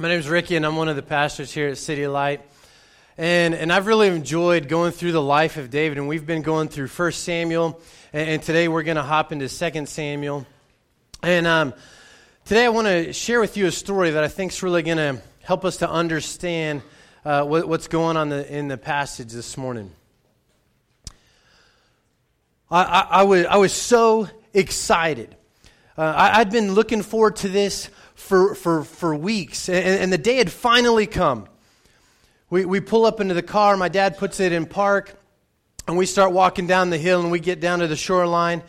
My name is Ricky, and I'm one of the pastors here at City Light. And, and I've really enjoyed going through the life of David, and we've been going through 1 Samuel, and, and today we're going to hop into 2 Samuel. And um, today I want to share with you a story that I think is really going to help us to understand uh, what, what's going on the, in the passage this morning. I, I, I, was, I was so excited. Uh, I, I'd been looking forward to this for, for, for weeks, and, and the day had finally come. We, we pull up into the car, my dad puts it in park, and we start walking down the hill, and we get down to the shoreline.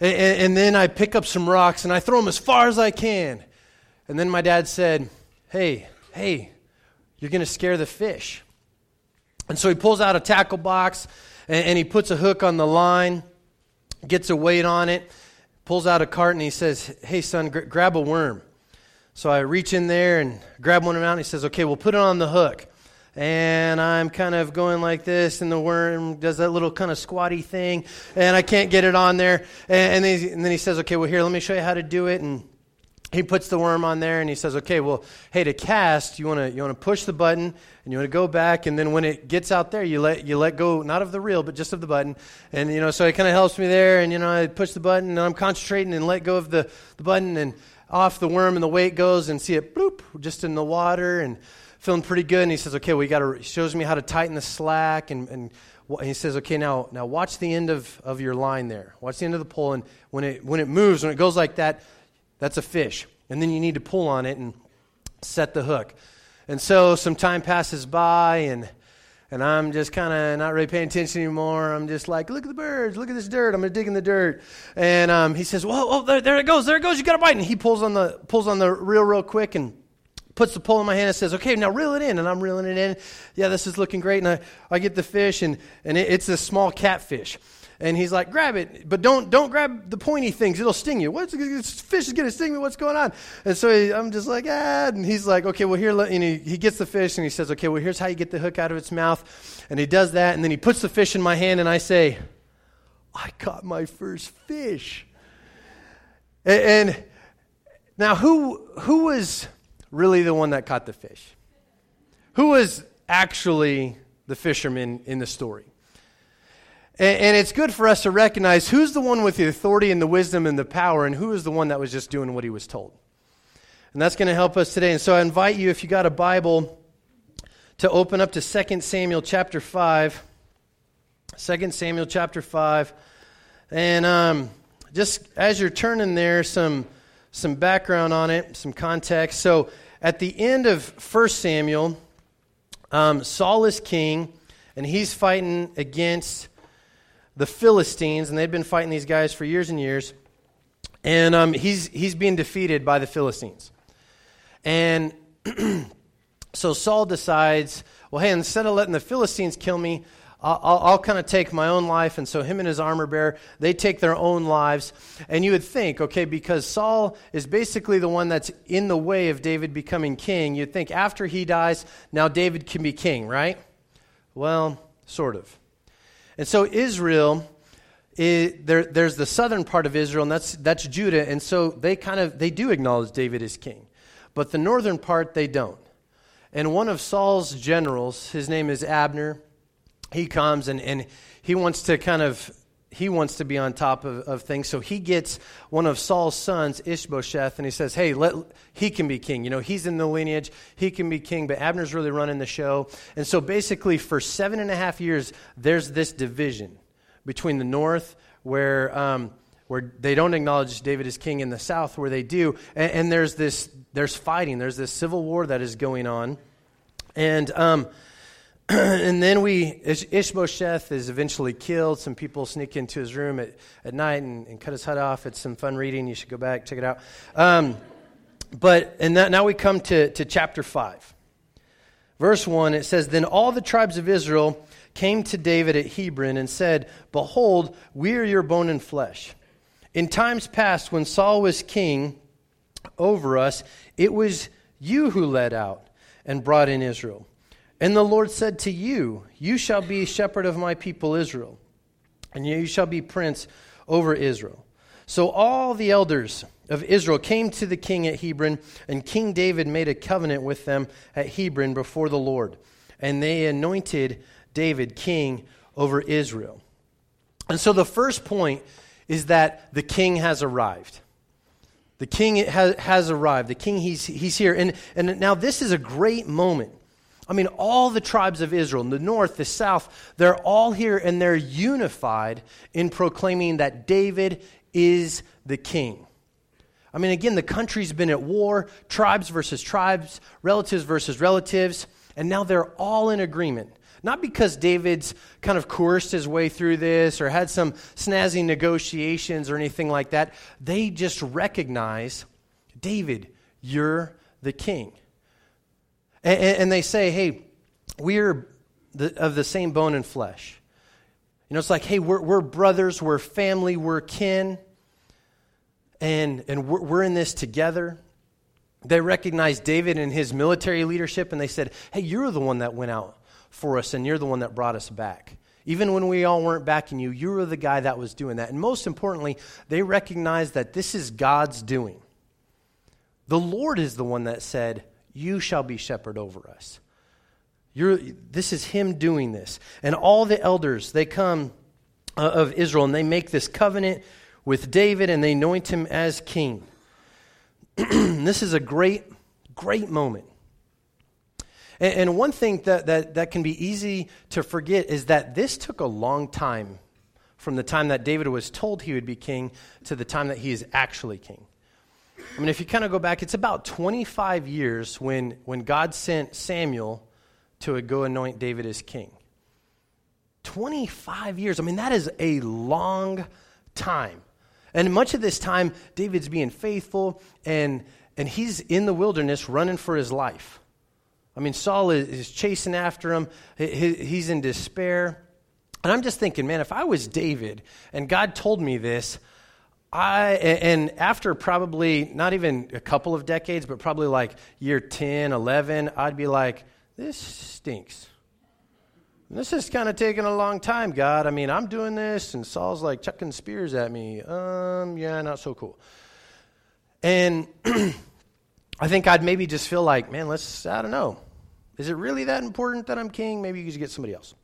And, and then I pick up some rocks, and I throw them as far as I can. And then my dad said, Hey, hey, you're going to scare the fish. And so he pulls out a tackle box, and, and he puts a hook on the line, gets a weight on it, pulls out a cart, and he says, Hey, son, gr- grab a worm. So I reach in there and grab one of them out, and he says, Okay, we'll put it on the hook. And I'm kind of going like this, and the worm does that little kind of squatty thing, and I can't get it on there. And, and, then, he, and then he says, Okay, well, here, let me show you how to do it. And he puts the worm on there and he says, "Okay, well, hey, to cast, you want to you want to push the button and you want to go back, and then when it gets out there, you let you let go not of the reel but just of the button, and you know, so it kind of helps me there, and you know, I push the button and I'm concentrating and let go of the the button, and off the worm and the weight goes and see it bloop just in the water and feeling pretty good. And he says, okay, we got to, shows me how to tighten the slack. And, and, and he says, okay, now, now watch the end of, of your line there. Watch the end of the pole. And when it, when it moves, when it goes like that, that's a fish. And then you need to pull on it and set the hook. And so some time passes by and and I'm just kind of not really paying attention anymore. I'm just like, look at the birds, look at this dirt. I'm gonna dig in the dirt. And um, he says, "Whoa, oh, there, there it goes, there it goes. You got to bite." And he pulls on the pulls on the reel real quick and puts the pole in my hand and says, "Okay, now reel it in." And I'm reeling it in. Yeah, this is looking great. And I, I get the fish, and and it, it's a small catfish and he's like, grab it, but don't don't grab the pointy things; it'll sting you. What's this fish is going to sting me? What's going on? And so he, I'm just like, ah. And he's like, okay, well here, and he, he gets the fish and he says, okay, well here's how you get the hook out of its mouth, and he does that, and then he puts the fish in my hand, and I say, I caught my first fish. And, and now, who who was really the one that caught the fish? Who was actually the fisherman in the story? And, it's good for us to recognize who's the one with the authority and the wisdom and the power, and who is the one that was just doing what he was told. And that's going to help us today. And so I invite you, if you got a Bible, to open up to 2 Samuel chapter 5. 2 Samuel chapter 5. And um, just as you're turning there, some, some background on it, some context. So at the end of 1 Samuel, um, Saul is king, and he's fighting against the Philistines, and they'd been fighting these guys for years and years. And um, he's, he's being defeated by the Philistines. And so Saul decides, well, hey, instead of letting the Philistines kill me, I'll, I'll, I'll kind of take my own life. And so him and his armor bearer, they take their own lives. And you would think, okay, because Saul is basically the one that's in the way of David becoming king, you'd think after he dies, now David can be king, right? Well, sort of. And so Israel, it, there, there's the southern part of Israel, and that's, that's Judah, and so they kind of they do acknowledge David as king. But the northern part, they don't. And one of Saul's generals, his name is Abner, he comes and, and he wants to kind of he wants to be on top of, of things. So he gets one of Saul's sons, Ishbosheth, and he says, Hey, let, he can be king. You know, he's in the lineage, he can be king, but Abner's really running the show. And so basically, for seven and a half years, there's this division between the north, where, um, where they don't acknowledge David as king, in the south, where they do. And, and there's this, there's fighting, there's this civil war that is going on. And, um, and then we, Ishbosheth is eventually killed. Some people sneak into his room at, at night and, and cut his head off. It's some fun reading. You should go back, check it out. Um, but, and that, now we come to, to chapter 5. Verse 1, it says, Then all the tribes of Israel came to David at Hebron and said, Behold, we are your bone and flesh. In times past, when Saul was king over us, it was you who led out and brought in Israel. And the Lord said to you, You shall be shepherd of my people Israel, and you shall be prince over Israel. So all the elders of Israel came to the king at Hebron, and King David made a covenant with them at Hebron before the Lord. And they anointed David king over Israel. And so the first point is that the king has arrived. The king has, arrived. The king, he's, he's here. And, and now this is a great moment. I mean, all the tribes of Israel, the north, the south, they're all here and they're unified in proclaiming that David is the king. I mean, again, the country's been at war, tribes versus tribes, relatives versus relatives, and now they're all in agreement. Not because David's kind of coerced his way through this or had some snazzy negotiations or anything like that. They just recognize David, you're the king. And, and they say, hey, we're the, of the same bone and flesh. You know, it's like, hey, we're, we're brothers, we're family, we're kin, and, and we're, we're in this together. They recognized David and his military leadership, and they said, hey, you're the one that went out for us, and you're the one that brought us back. Even when we all weren't backing you, you were the guy that was doing that. And most importantly, they recognized that this is God's doing. The Lord is the one that said, You shall be shepherd over us. You're, this is Him doing this. And all the elders, they come uh, of Israel and they make this covenant with David and they anoint him as king. this is a great, great moment. And, and one thing that, that, that can be easy to forget is that this took a long time from the time that David was told he would be king to the time that he is actually king. I mean, if you kind of go back, it's about 25 years when, when God sent Samuel to go anoint David as king. 25 years. I mean, that is a long time. And much of this time, David's being faithful and, and he's in the wilderness running for his life. I mean, Saul is, is chasing after him, he, he's in despair. And I'm just thinking, man, if I was David and God told me this, I, and after probably not even a couple of decades, but probably like year 10, 11, I'd be like, this stinks. This is kind of taking a long time, God. I mean, I'm doing this, and Saul's like chucking spears at me. Um, yeah, not so cool. And I think I'd maybe just feel like, man, let's, I don't know. Is it really that important that I'm king? Maybe you could get somebody else.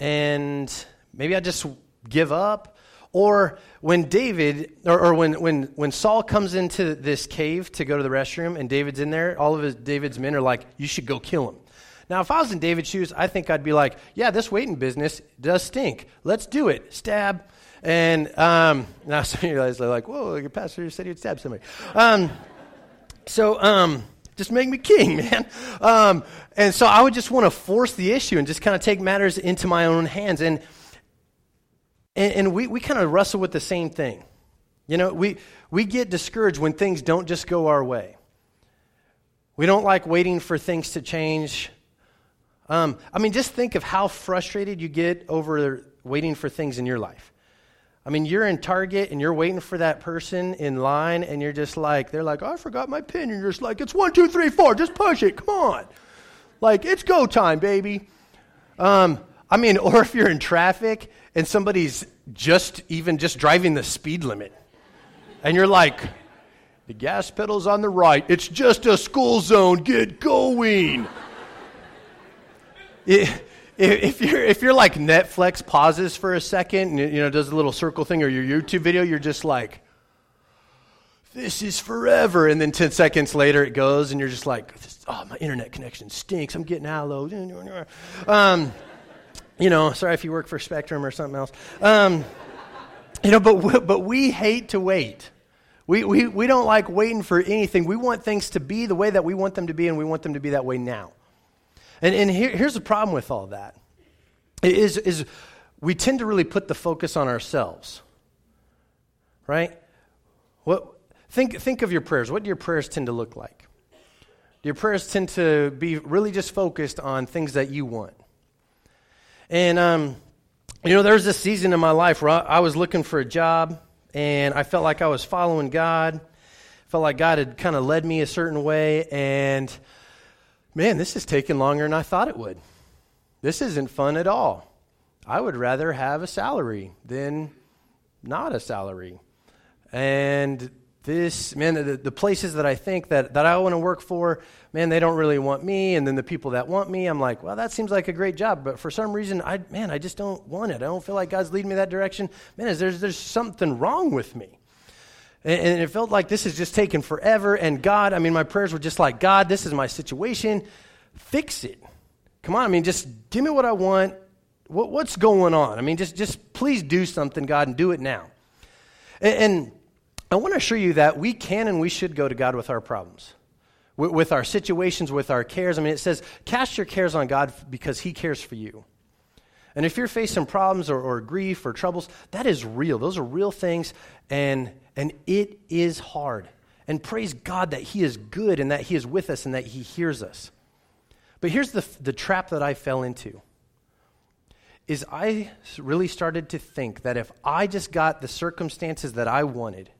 And maybe I just give up. Or when David, or, or, when, when, when Saul comes into this cave to go to the restroom and David's in there, all of his, David's men are like, you should go kill him. Now, if I was in David's shoes, I think I'd be like, yeah, this waiting business does stink. Let's do it. Stab. And um, now some of you guys are like, whoa, your pastor said he'd stab somebody. Um, so um, just make me king, man. Um, and so I would just want to force the issue and just kind of take matters into my own hands. And, and, and we, we kind of wrestle with the same thing. You know, we, we get discouraged when things don't just go our way. We don't like waiting for things to change. Um, I mean, just think of how frustrated you get over waiting for things in your life. I mean, you're in Target and you're waiting for that person in line, and you're just like, they're like, oh, I forgot my pin. And you're just like, it's one, two, three, four. Just push it. Come on. Like, it's go time, baby. Um, I mean, or if you're in traffic and somebody's just even just driving the speed limit, and you're like, the gas pedal's on the right. It's just a school zone. Get going. if you're if you're like Netflix pauses for a second and you know does a little circle thing or your YouTube video, you're just like, this is forever, and then ten seconds later it goes, and you're just like, oh my internet connection stinks. I'm getting hello. Um, you know, sorry if you work for Spectrum or something else. Um, you know, but but we hate to wait. We, we, we don't like waiting for anything. We want things to be the way that we want them to be, and we want them to be that way now. And, and here, here's the problem with all that is, is we tend to really put the focus on ourselves, right? What, think, think of your prayers. What do your prayers tend to look like? Your prayers tend to be really just focused on things that you want. And, um, you know, there was this season in my life where I, I was looking for a job and I felt like I was following God. Felt like God had kind of led me a certain way. And man, this is taking longer than I thought it would. This isn't fun at all. I would rather have a salary than not a salary. And this, man, the, the places that I think that, that I want to work for, man, they don't really want me. And then the people that want me, I'm like, well, that seems like a great job. But for some reason, I, man, I just don't want it. I don't feel like God's leading me that direction. Man, is there's, there's something wrong with me. And, and it felt like this is just taking forever. And God, I mean, my prayers were just like, God, this is my situation. Fix it. Come on, I mean, just give me what I want. What, what's going on? I mean, just, just please do something, God, and do it now. and, and I want to assure you that we can and we should go to God with our problems, with, with, our situations, with our cares. I mean, it says, cast your cares on God because He cares for you. And if you're facing problems or, or grief or troubles, that is real. Those are real things, and, and it is hard. And praise God that He is good and that He is with us and that He hears us. But here's the, the trap that I fell into is I really started to think that if I just got the circumstances that I wanted,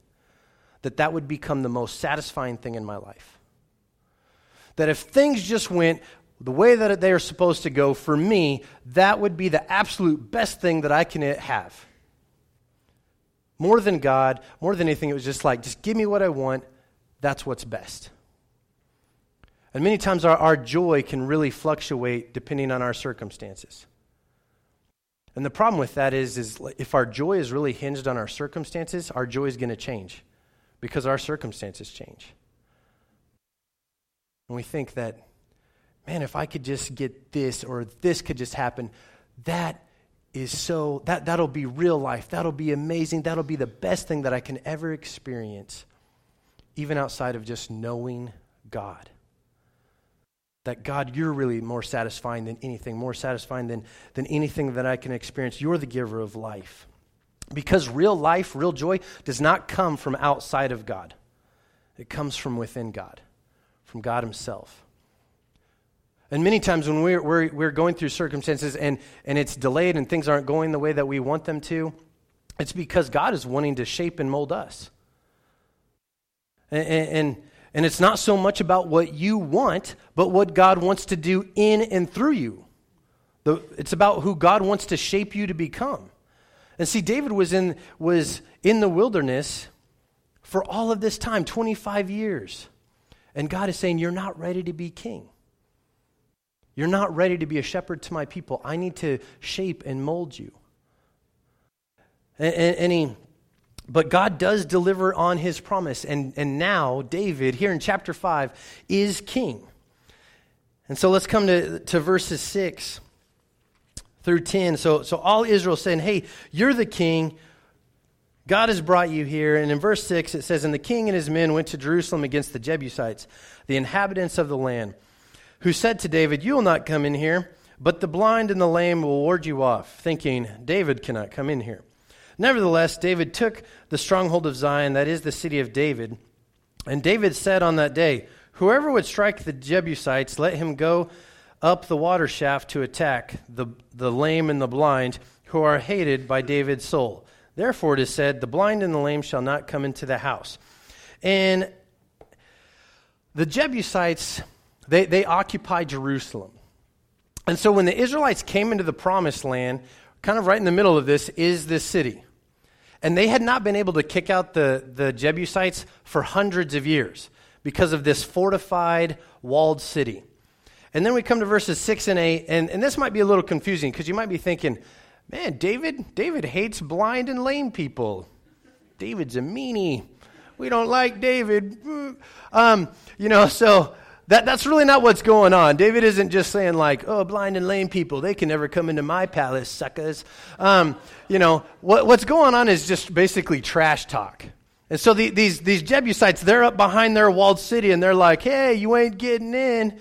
that that would become the most satisfying thing in my life. That if things just went the way that they are supposed to go for me, that would be the absolute best thing that I can have. More than God, more than anything, it was just like, just give me what I want. That's what's best. And many times our, our joy can really fluctuate depending on our circumstances. And the problem with that is, is if our joy is really hinged on our circumstances, our joy is going to change because our circumstances change. And we think that, man, if I could just get this or this could just happen, that is so, that, that'll be real life. That'll be amazing. That'll be the best thing that I can ever experience, even outside of just knowing God. That God, you're really more satisfying than anything, more satisfying than, than anything that I can experience. You're the giver of life. Because real life, real joy, does not come from outside of God, it comes from within God, from God Himself. And many times when we're, we're, we're going through circumstances and, and it's delayed and things aren't going the way that we want them to, it's because God is wanting to shape and mold us. And, and, and it's not so much about what you want, but what God wants to do in and through you. The, it's about who God wants to shape you to become. And see, David was in, was in the wilderness for all of this time 25 years. And God is saying, You're not ready to be king. You're not ready to be a shepherd to my people. I need to shape and mold you. And, and, he, but God does deliver on his promise. And, and now, David, here in chapter 5, is king. And so let's come to, to verses 6 through 10. So, so all Israel saying, Hey, you're the king. God has brought you here. And in verse 6, it says, And the king and his men went to Jerusalem against the Jebusites, the inhabitants of the land, who said to David, You will not come in here, but the blind and the lame will ward you off, thinking, David cannot come in here. Nevertheless, David took the stronghold of Zion, that is the city of David. And David said on that day, Whoever would strike the Jebusites, let him go up the water shaft to attack the, the lame and the blind who are hated by David's soul. Therefore, it is said, The blind and the lame shall not come into the house. And the Jebusites, they, they occupied Jerusalem. And so when the Israelites came into the promised land, kind of right in the middle of this is this city. And they had not been able to kick out the, the Jebusites for hundreds of years because of this fortified, walled city. And then we come to verses 6 and 8, and, and this might be a little confusing because you might be thinking, man, David, David hates blind and lame people. David's a meanie. We don't like David. Um, you know, so that, that's really not what's going on. David isn't just saying, like, oh, blind and lame people, they can never come into my palace, suckers. Um, you know, what, what's going on is just basically trash talk. And so the, these, these Jebusites, they're up behind their walled city and they're like, hey, you ain't getting in.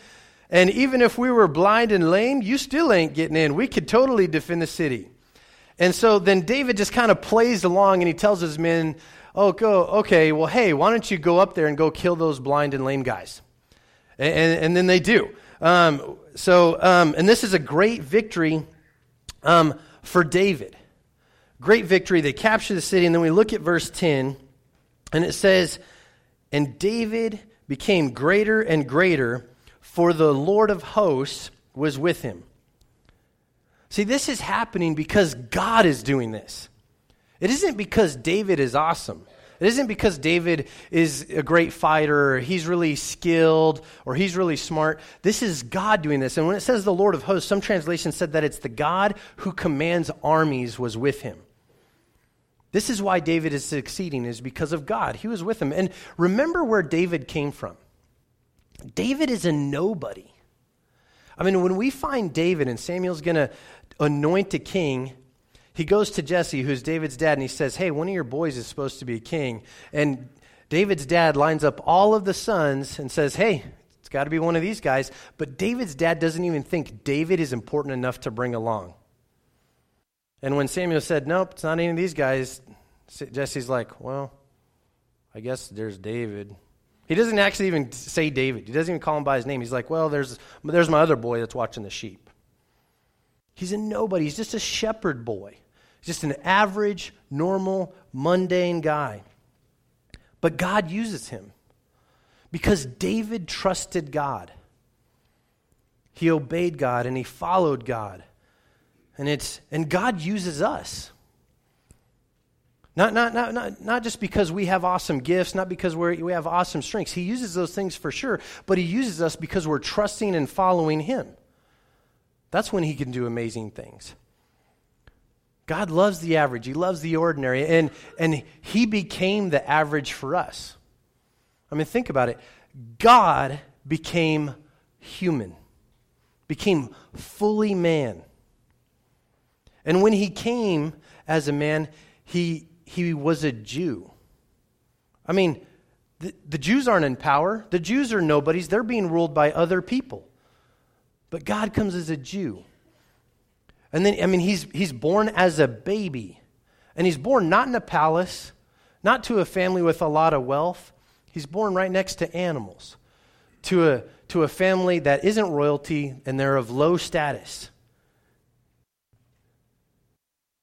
And even if we were blind and lame, you still ain't getting in. We could totally defend the city. And so then David just kind of plays along and he tells his men, Oh, go, okay, well, hey, why don't you go up there and go kill those blind and lame guys? And, and, and then they do. Um, so, um, and this is a great victory um, for David. Great victory. They capture the city. And then we look at verse 10, and it says, And David became greater and greater for the Lord of hosts was with him. See, this is happening because God is doing this. It isn't because David is awesome. It isn't because David is a great fighter, or he's really skilled, or he's really smart. This is God doing this. And when it says the Lord of hosts, some translations said that it's the God who commands armies was with him. This is why David is succeeding, is because of God. He was with him. And remember where David came from. David is a nobody. I mean, when we find David and Samuel's going to anoint a king, he goes to Jesse, who's David's dad, and he says, Hey, one of your boys is supposed to be a king. And David's dad lines up all of the sons and says, Hey, it's got to be one of these guys. But David's dad doesn't even think David is important enough to bring along. And when Samuel said, Nope, it's not any of these guys, Jesse's like, Well, I guess there's David. He doesn't actually even say David. He doesn't even call him by his name. He's like, well, there's, there's my other boy that's watching the sheep. He's a nobody. He's just a shepherd boy. He's just an average, normal, mundane guy. But God uses him because David trusted God. He obeyed God and he followed God. And, it's, and God uses us. Not, not, not, not, not just because we have awesome gifts, not because we we have awesome strengths. He uses those things for sure, but He uses us because we're trusting and following Him. That's when He can do amazing things. God loves the average, He loves the ordinary, and, and He became the average for us. I mean, think about it. God became human, became fully man. And when He came as a man, He he was a Jew. I mean, the, the Jews aren't in power. The Jews are nobodies. They're being ruled by other people. But God comes as a Jew. And then, I mean, he's, he's born as a baby. And he's born not in a palace, not to a family with a lot of wealth. He's born right next to animals, to a, to a family that isn't royalty and they're of low status.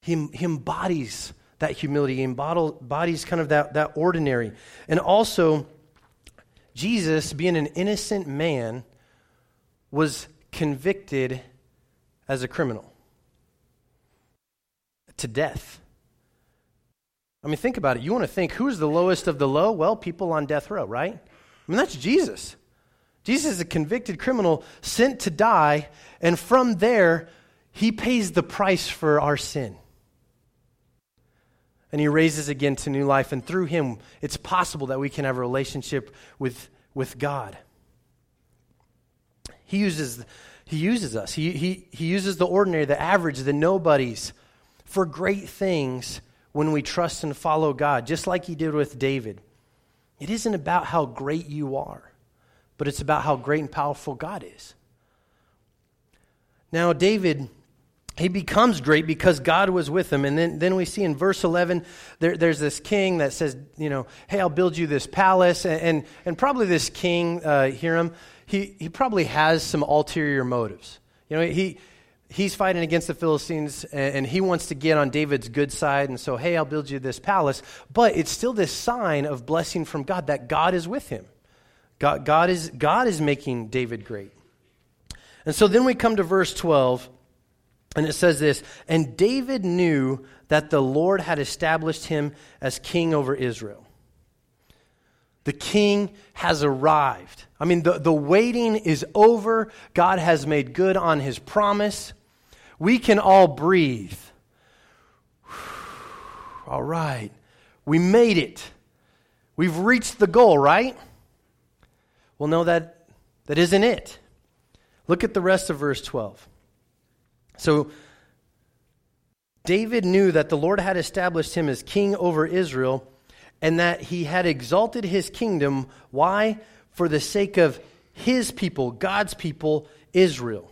He, he embodies that humility, embodies kind of that, that ordinary. And also, Jesus, being an innocent man, was convicted as a criminal to death. I mean, think about it. You want to think who's the lowest of the low? Well, people on death row, right? I mean, that's Jesus. Jesus is a convicted criminal sent to die, and from there, he pays the price for our sin and he raises again to new life. And through him, it's possible that we can have a relationship with, with God. He uses, he uses us, he, he, he uses the ordinary, the average, the nobodies for great things when we trust and follow God, just like he did with David. It isn't about how great you are, but it's about how great and powerful God is. Now, David he becomes great because God was with him. And then, then we see in verse 11, there, there's this king that says, you know, hey, I'll build you this palace. And, and, and probably this king, uh, Hiram, he, he probably has some ulterior motives. You know, he, he's fighting against the Philistines and, and he wants to get on David's good side. And so, hey, I'll build you this palace. But it's still this sign of blessing from God that God is with him. God, God, is, God is making David great. And so then we come to verse 12. And it says this And David knew that the Lord had established him as king over Israel. The king has arrived. I mean, the, the waiting is over. God has made good on his promise. We can all breathe. All right. We made it. We've reached the goal, right? Well, no, that, that isn't it. Look at the rest of verse 12. So David knew that the Lord had established him as king over Israel and that he had exalted his kingdom. Why? For the sake of his people, God's people, Israel.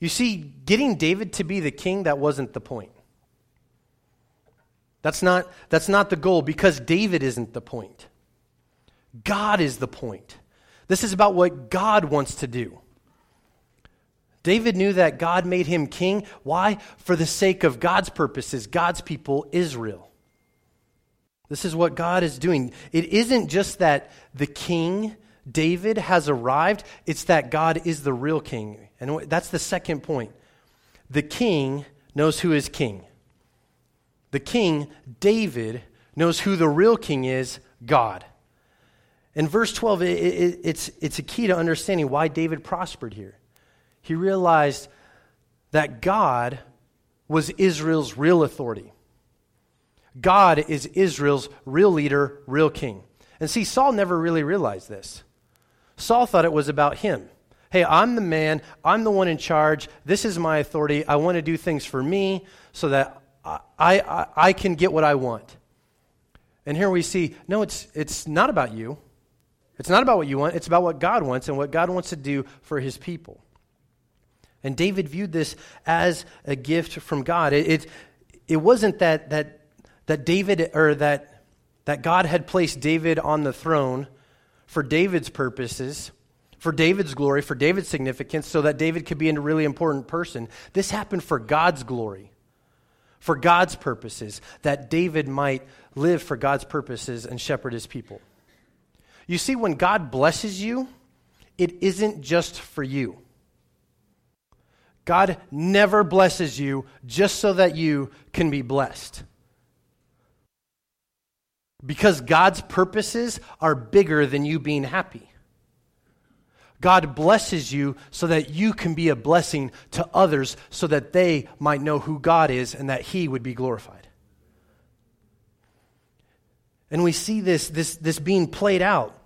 You see, getting David to be the king, that wasn't the point. That's not, that's not the goal because David isn't the point. God is the point. This is about what God wants to do. David knew that God made him king. Why? For the sake of God's purposes, God's people, Israel. This is what God is doing. It isn't just that the king, David, has arrived, it's that God is the real king. And that's the second point. The king knows who is king. The king, David, knows who the real king is God. In verse 12, it, it, it's, it's a key to understanding why David prospered here. He realized that God was Israel's real authority. God is Israel's real leader, real king. And see, Saul never really realized this. Saul thought it was about him. Hey, I'm the man. I'm the one in charge. This is my authority. I want to do things for me so that I, I, I can get what I want. And here we see no, it's, it's not about you. It's not about what you want. It's about what God wants and what God wants to do for his people. And David viewed this as a gift from God. It, it, it wasn't that, that, that David or that, that God had placed David on the throne for David's purposes, for David's glory, for David's significance, so that David could be a really important person. This happened for God's glory, for God's purposes, that David might live for God's purposes and shepherd his people. You see, when God blesses you, it isn't just for you. God never blesses you just so that you can be blessed. Because God's purposes are bigger than you being happy. God blesses you so that you can be a blessing to others so that they might know who God is and that He would be glorified. And we see this, this, this being played out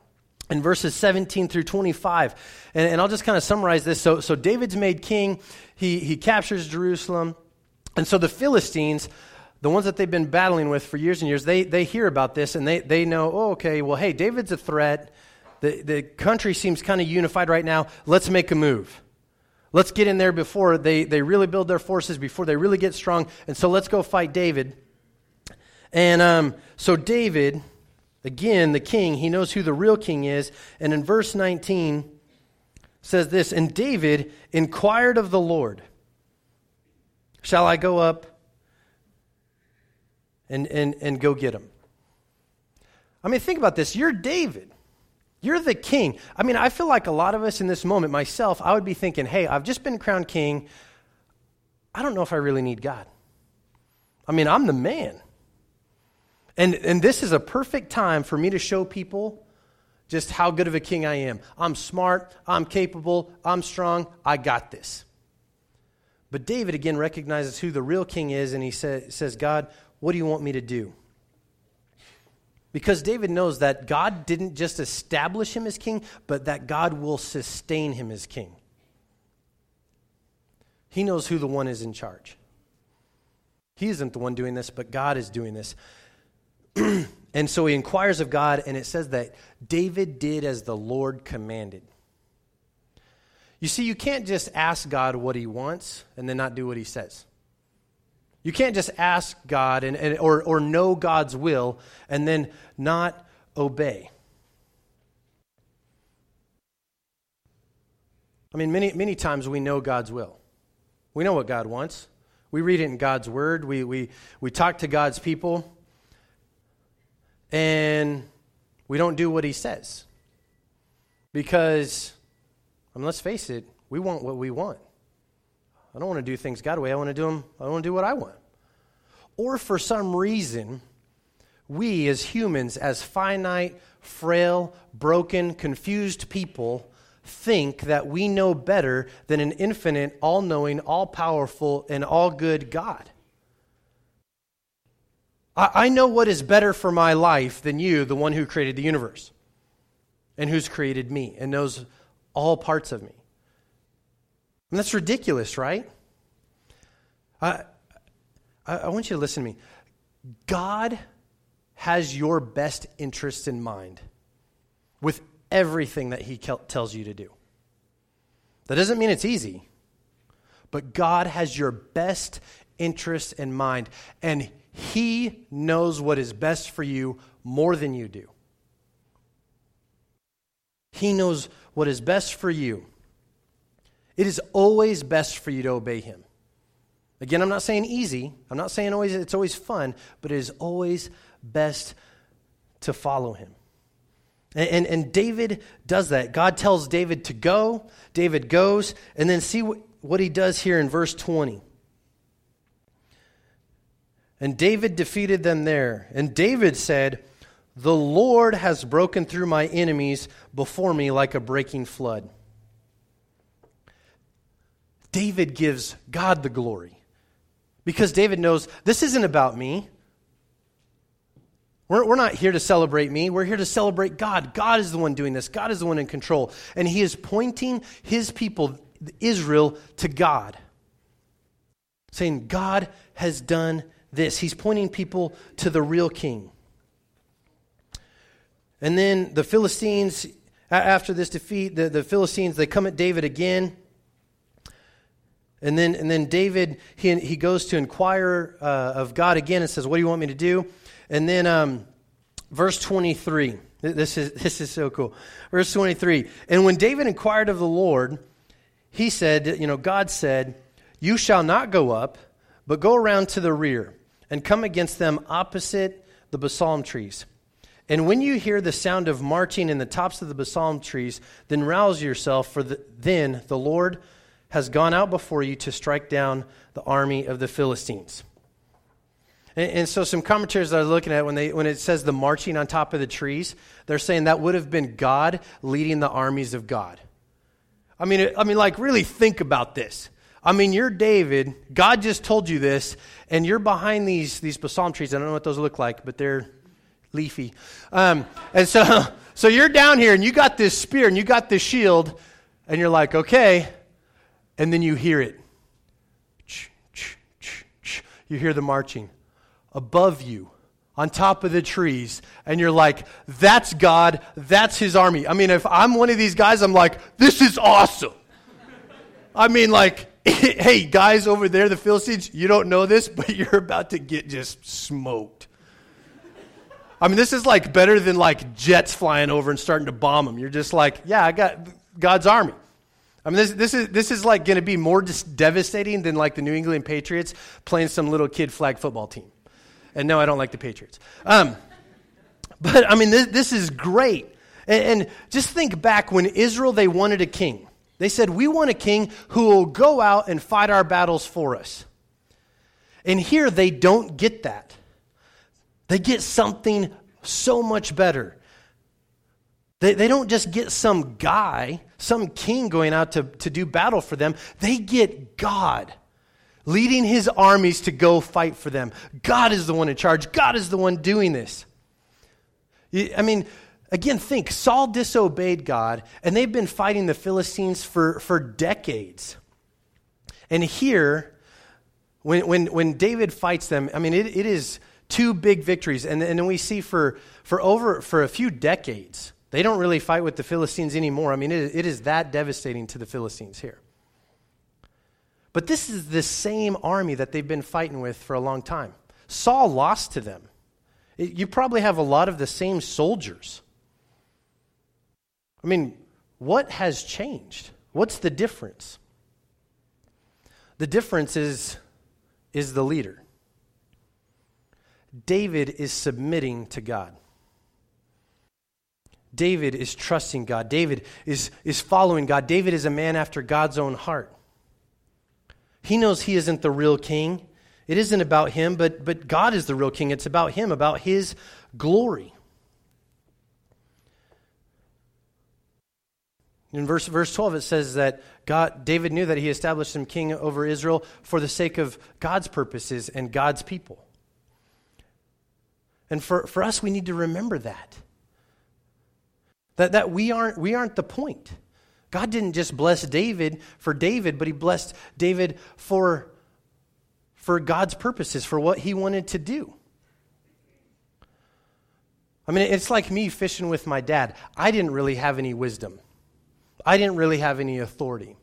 in verses 17 through 25. And, and I'll just kind of summarize this. So, so David's made king, he, he captures Jerusalem. And so the Philistines, the ones that they've been battling with for years and years, they, they hear about this and they, they know, oh, okay, well, hey, David's a threat. The, the country seems kind of unified right now. Let's make a move. Let's get in there before they, they really build their forces, before they really get strong. And so let's go fight David. And um, so David Again, the king, he knows who the real king is. And in verse 19 says this And David inquired of the Lord, Shall I go up and, and, and go get him? I mean, think about this. You're David. You're the king. I mean, I feel like a lot of us in this moment, myself, I would be thinking, hey, I've just been crowned king. I don't know if I really need God. I mean, I'm the man. And, and this is a perfect time for me to show people just how good of a king I am. I'm smart, I'm capable, I'm strong, I got this. But David again recognizes who the real king is, and he say, says, God, what do you want me to do? Because David knows that God didn't just establish him as king, but that God will sustain him as king. He knows who the one is in charge. He isn't the one doing this, but God is doing this. and so he inquires of God, and it says that David did as the Lord commanded. You see, you can't just ask God what he wants and then not do what he says. You can't just ask God and, and, or, or know God's will and then not obey. I mean, many, many times we know God's will. We know what God wants. We read it in God's word. We, we, we talk to God's people and we don't do what he says. Because, I mean, let's face it, we want what we want. I don't want to do things God's way. I want to do them, I want to do what I want. Or for some reason, we as humans, as finite, frail, broken, confused people, think that we know better than an infinite, all knowing, all powerful, and all good God. I, know what is better for my life than you, the one who created the universe and who's created me and knows all parts of me. And that's ridiculous, right? I, I want you to listen to me. God has your best interest in mind with everything that He tells you to do. That doesn't mean it's easy, but God has your best interest in mind. And he knows what is best for you more than you do. He knows what is best for you. It is always best for you to obey Him. Again, I'm not saying easy. I'm not saying always it's always fun, but it is always best to follow Him. And, and, and David does that. God tells David to go. David goes. And then see what, what he does here in verse 20. And David defeated them there. And David said, The Lord has broken through my enemies before me like a breaking flood. David gives God the glory because David knows this isn't about me. We're, we're not here to celebrate me. We're here to celebrate God. God is the one doing this, God is the one in control. And he is pointing his people, Israel, to God, saying, God has done this. He's pointing people to the real king. And then the Philistines, after this defeat, the, the Philistines, they come at David again. And then, and then David, he, he goes to inquire uh, of God again and says, What do you want me to do? And then um, verse 23. This is, this is so cool. Verse 23. And when David inquired of the Lord, he said, You know, God said, You shall not go up, but go around to the rear and come against them opposite the balsam trees. And when you hear the sound of marching in the tops of the balsam trees, then rouse yourself, for the, then the Lord has gone out before you to strike down the army of the Philistines. And, and so, some commentators that I was looking at when, they, when it says the marching on top of the trees, they're saying that would have been God leading the armies of God. I mean, I mean, like, really think about this. I mean, you're David. God just told you this, and you're behind these, these balsam trees. I don't know what those look like, but they're leafy. Um, and so, so you're down here, and you got this spear, and you got this shield, and you're like, okay. And then you hear it. You hear the marching above you on top of the trees and you're like that's god that's his army i mean if i'm one of these guys i'm like this is awesome i mean like hey, guys over there, the Philistines, you don't know this, but you're about to get just smoked. I mean, this is like better than like jets flying over and starting to bomb them. You're just like, yeah, I got God's army. I mean, this, this is, this is like going to be more just devastating than like the New England Patriots playing some little kid flag football team. And no, I don't like the Patriots. Um, but I mean, this, this is great. And, and just think back when Israel, they wanted a king. They said, We want a king who will go out and fight our battles for us. And here they don't get that. They get something so much better. They, they don't just get some guy, some king going out to, to do battle for them. They get God leading his armies to go fight for them. God is the one in charge, God is the one doing this. I mean, Again, think Saul disobeyed God, and they've been fighting the Philistines for, for decades. And here, when, when, when David fights them, I mean, it, it is two big victories. And, and then we see for, for over for a few decades, they don't really fight with the Philistines anymore. I mean, it, it is that devastating to the Philistines here. But this is the same army that they've been fighting with for a long time. Saul lost to them. You probably have a lot of the same soldiers. I mean, what has changed? What's the difference? The difference is, is the leader. David is submitting to God. David is trusting God. David is, is following God. David is a man after God's own heart. He knows he isn't the real king. It isn't about him, but, but God is the real king. It's about him, about his glory. In verse, verse 12, it says that God, David knew that he established him king over Israel for the sake of God's purposes and God's people. And for, for us, we need to remember that. That, that we, aren't, we aren't the point. God didn't just bless David for David, but he blessed David for, for God's purposes, for what he wanted to do. I mean, it's like me fishing with my dad. I didn't really have any wisdom. I didn't really have any authority.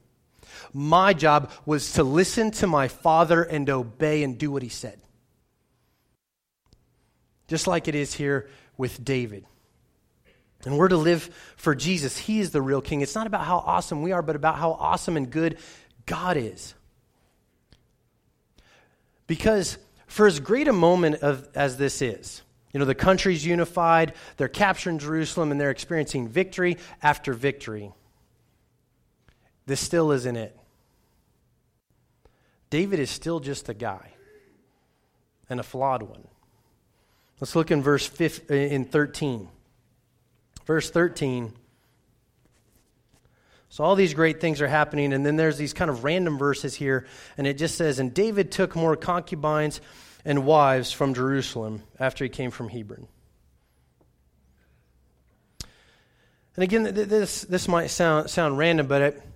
My job was to listen to my father and obey and do what he said. Just like it is here with David. And we're to live for Jesus. He is the real king. It's not about how awesome we are, but about how awesome and good God is. Because for as great a moment of, as this is, you know, the country's unified, they're capturing Jerusalem, and they're experiencing victory after victory. This still isn't it. David is still just a guy. and a flawed one. Let's look in verse 15, uh, in 13. Verse 13. So all these great things are happening, and then there's these kind of random verses here, and it just says, And David took more concubines and wives from Jerusalem after he came from Hebron. And again, this, this might sound, sound random, but it,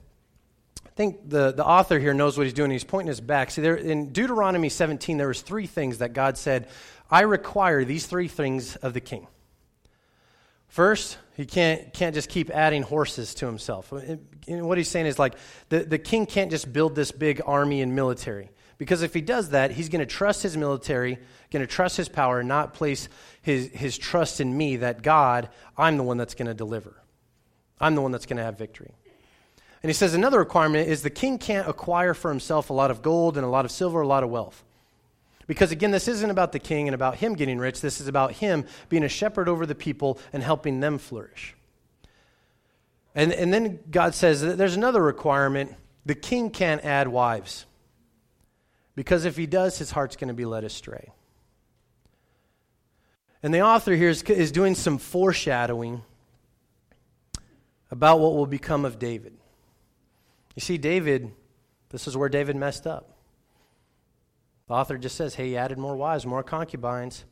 I think the, the author here knows what he's doing. He's pointing his back. See, there, in Deuteronomy 17, there was three things that God said, I require these three things of the king. First, he can't, can't just keep adding horses to himself. what he's saying is like the, the king can't just build this big army and military. Because if he does that, he's going to trust his military, going to trust his power, and not place his, his trust in me that God, I'm the one that's going to deliver. I'm the one that's going to have victory. And he says another requirement is the king can't acquire for himself a lot of gold and a lot of silver, a lot of wealth. Because again, this isn't about the king and about him getting rich. This is about him being a shepherd over the people and helping them flourish. And, and then God says there's another requirement the king can't add wives. Because if he does, his heart's going to be led astray. And the author here is, is doing some foreshadowing about what will become of David. You see, David, this is where David messed up. The author just says, hey, he added more wives, more concubines.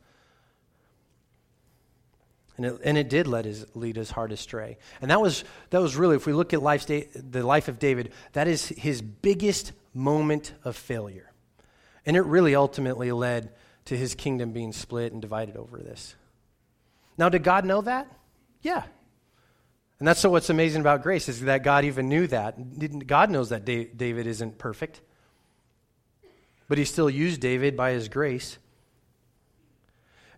And it, and it did lead his, lead his heart astray. And that was, that was really, if we look at life's the life of David, that is his biggest moment of failure. And it really ultimately led to his kingdom being split and divided over this. Now, did God know that? Yeah. And that's so what's amazing about grace is that God even knew that. God knows that David isn't perfect but he still used David by his grace.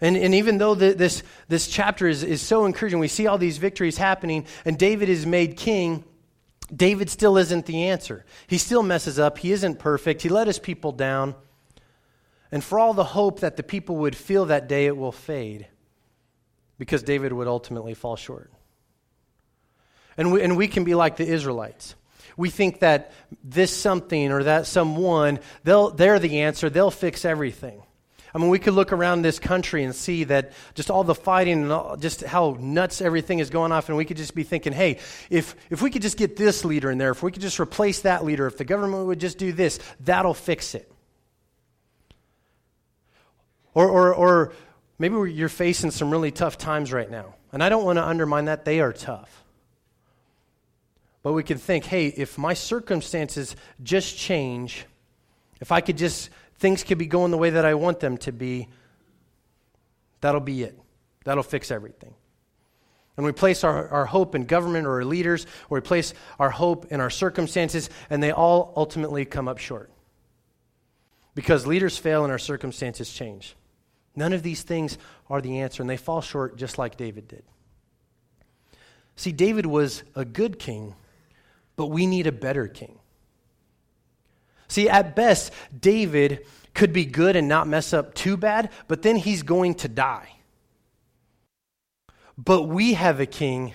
And, and even though the, this, this chapter is, is so encouraging, we see all these victories happening, and David is made king, David still isn't the answer. He still messes up. He isn't perfect. He let his people down. And for all the hope that the people would feel that day, it will fade because David would ultimately fall short. And we, and we can be like the Israelites. We think that this something or that someone, they'll, they're the answer, they'll fix everything. I mean, we could look around this country and see that just all the fighting and all, just how nuts everything is going off, and we could just be thinking, hey, if, if we could just get this leader in there, if we could just replace that leader, if the government would just do this, that'll fix it. Or, or, or maybe you're facing some really tough times right now, and I don't want to undermine that. They are tough. But we can think, hey, if my circumstances just change, if I could just, things could be going the way that I want them to be, that'll be it. That'll fix everything. And we place our, our hope in government or our leaders, or we place our hope in our circumstances, and they all ultimately come up short. Because leaders fail and our circumstances change. None of these things are the answer, and they fall short just like David did. See, David was a good king, but we need a better king. See, at best, David could be good and not mess up too bad, but then he's going to die. But we have a king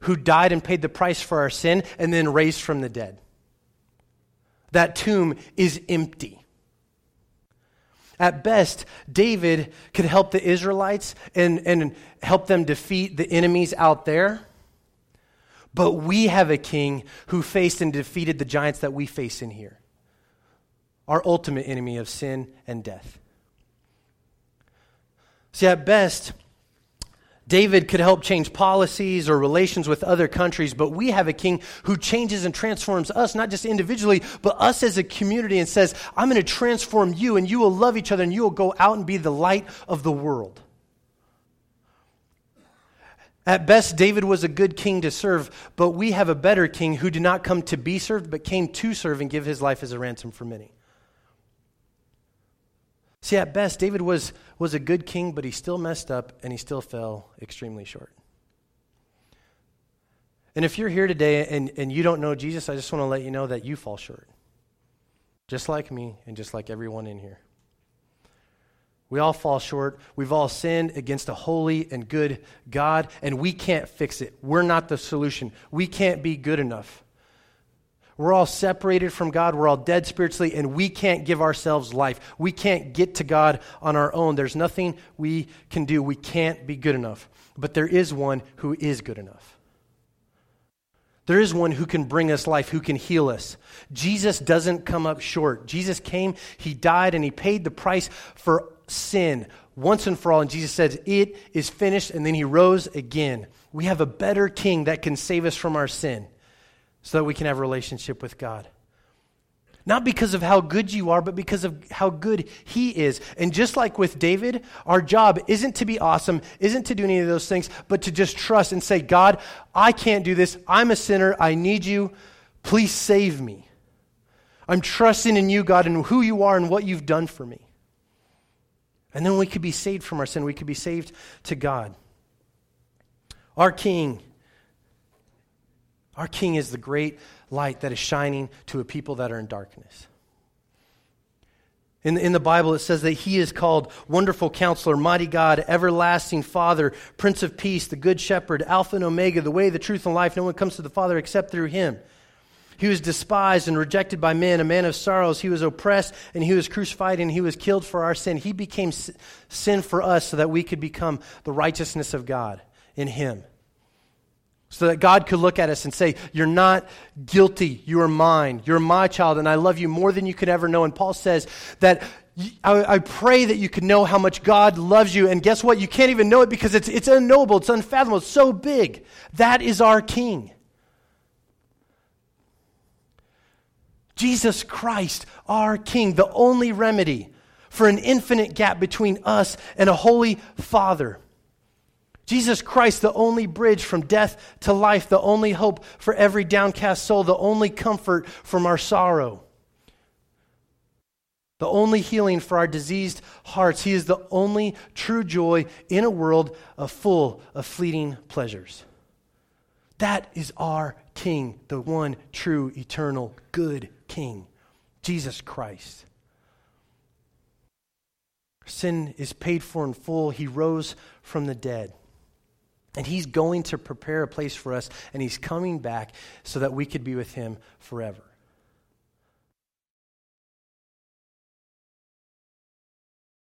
who died and paid the price for our sin and then raised from the dead. That tomb is empty. At best, David could help the Israelites and, and help them defeat the enemies out there. But we have a king who faced and defeated the giants that we face in here our ultimate enemy of sin and death. See, at best, David could help change policies or relations with other countries, but we have a king who changes and transforms us, not just individually, but us as a community, and says, I'm going to transform you, and you will love each other, and you will go out and be the light of the world. At best, David was a good king to serve, but we have a better king who did not come to be served, but came to serve and give his life as a ransom for many. See, at best, David was, was a good king, but he still messed up and he still fell extremely short. And if you're here today and, and you don't know Jesus, I just want to let you know that you fall short. Just like me and just like everyone in here. We all fall short. We've all sinned against a holy and good God, and we can't fix it. We're not the solution. We can't be good enough. We're all separated from God. We're all dead spiritually, and we can't give ourselves life. We can't get to God on our own. There's nothing we can do. We can't be good enough. But there is one who is good enough. There is one who can bring us life, who can heal us. Jesus doesn't come up short. Jesus came, he died, and he paid the price for sin once and for all. And Jesus says, It is finished. And then he rose again. We have a better king that can save us from our sin so that we can have a relationship with God. Not because of how good you are, but because of how good he is. And just like with David, our job isn't to be awesome, isn't to do any of those things, but to just trust and say, God, I can't do this. I'm a sinner. I need you. Please save me. I'm trusting in you, God, and who you are and what you've done for me. And then we could be saved from our sin. We could be saved to God. Our King our King is the great light that is shining to a people that are in darkness. In, in the Bible, it says that he is called Wonderful Counselor, Mighty God, Everlasting Father, Prince of Peace, the Good Shepherd, Alpha and Omega, the way, the truth, and life. No one comes to the Father except through him. He was despised and rejected by men, a man of sorrows. He was oppressed and he was crucified and he was killed for our sin. He became sin for us so that we could become the righteousness of God in him so that God could look at us and say, You're not guilty. You are mine. You're my child, and I love you more than you could ever know. And Paul says that I, pray that you could know how much God loves you. And guess what? You can't even know it because it's, it's unknowable, it's unfathomable, it's so big. That is our King. Jesus Christ, our King, the only remedy for an infinite gap between us and a holy Father. Jesus Christ, the only bridge from death to life, the only hope for every downcast soul, the only comfort from our sorrow, the only healing for our diseased hearts. He is the only true joy in a world of full of fleeting pleasures. That is our King, the one true, eternal, good King, Jesus Christ. Sin is paid for in full. He rose from the dead. And he's going to prepare a place for us, and he's coming back so that we could be with him forever.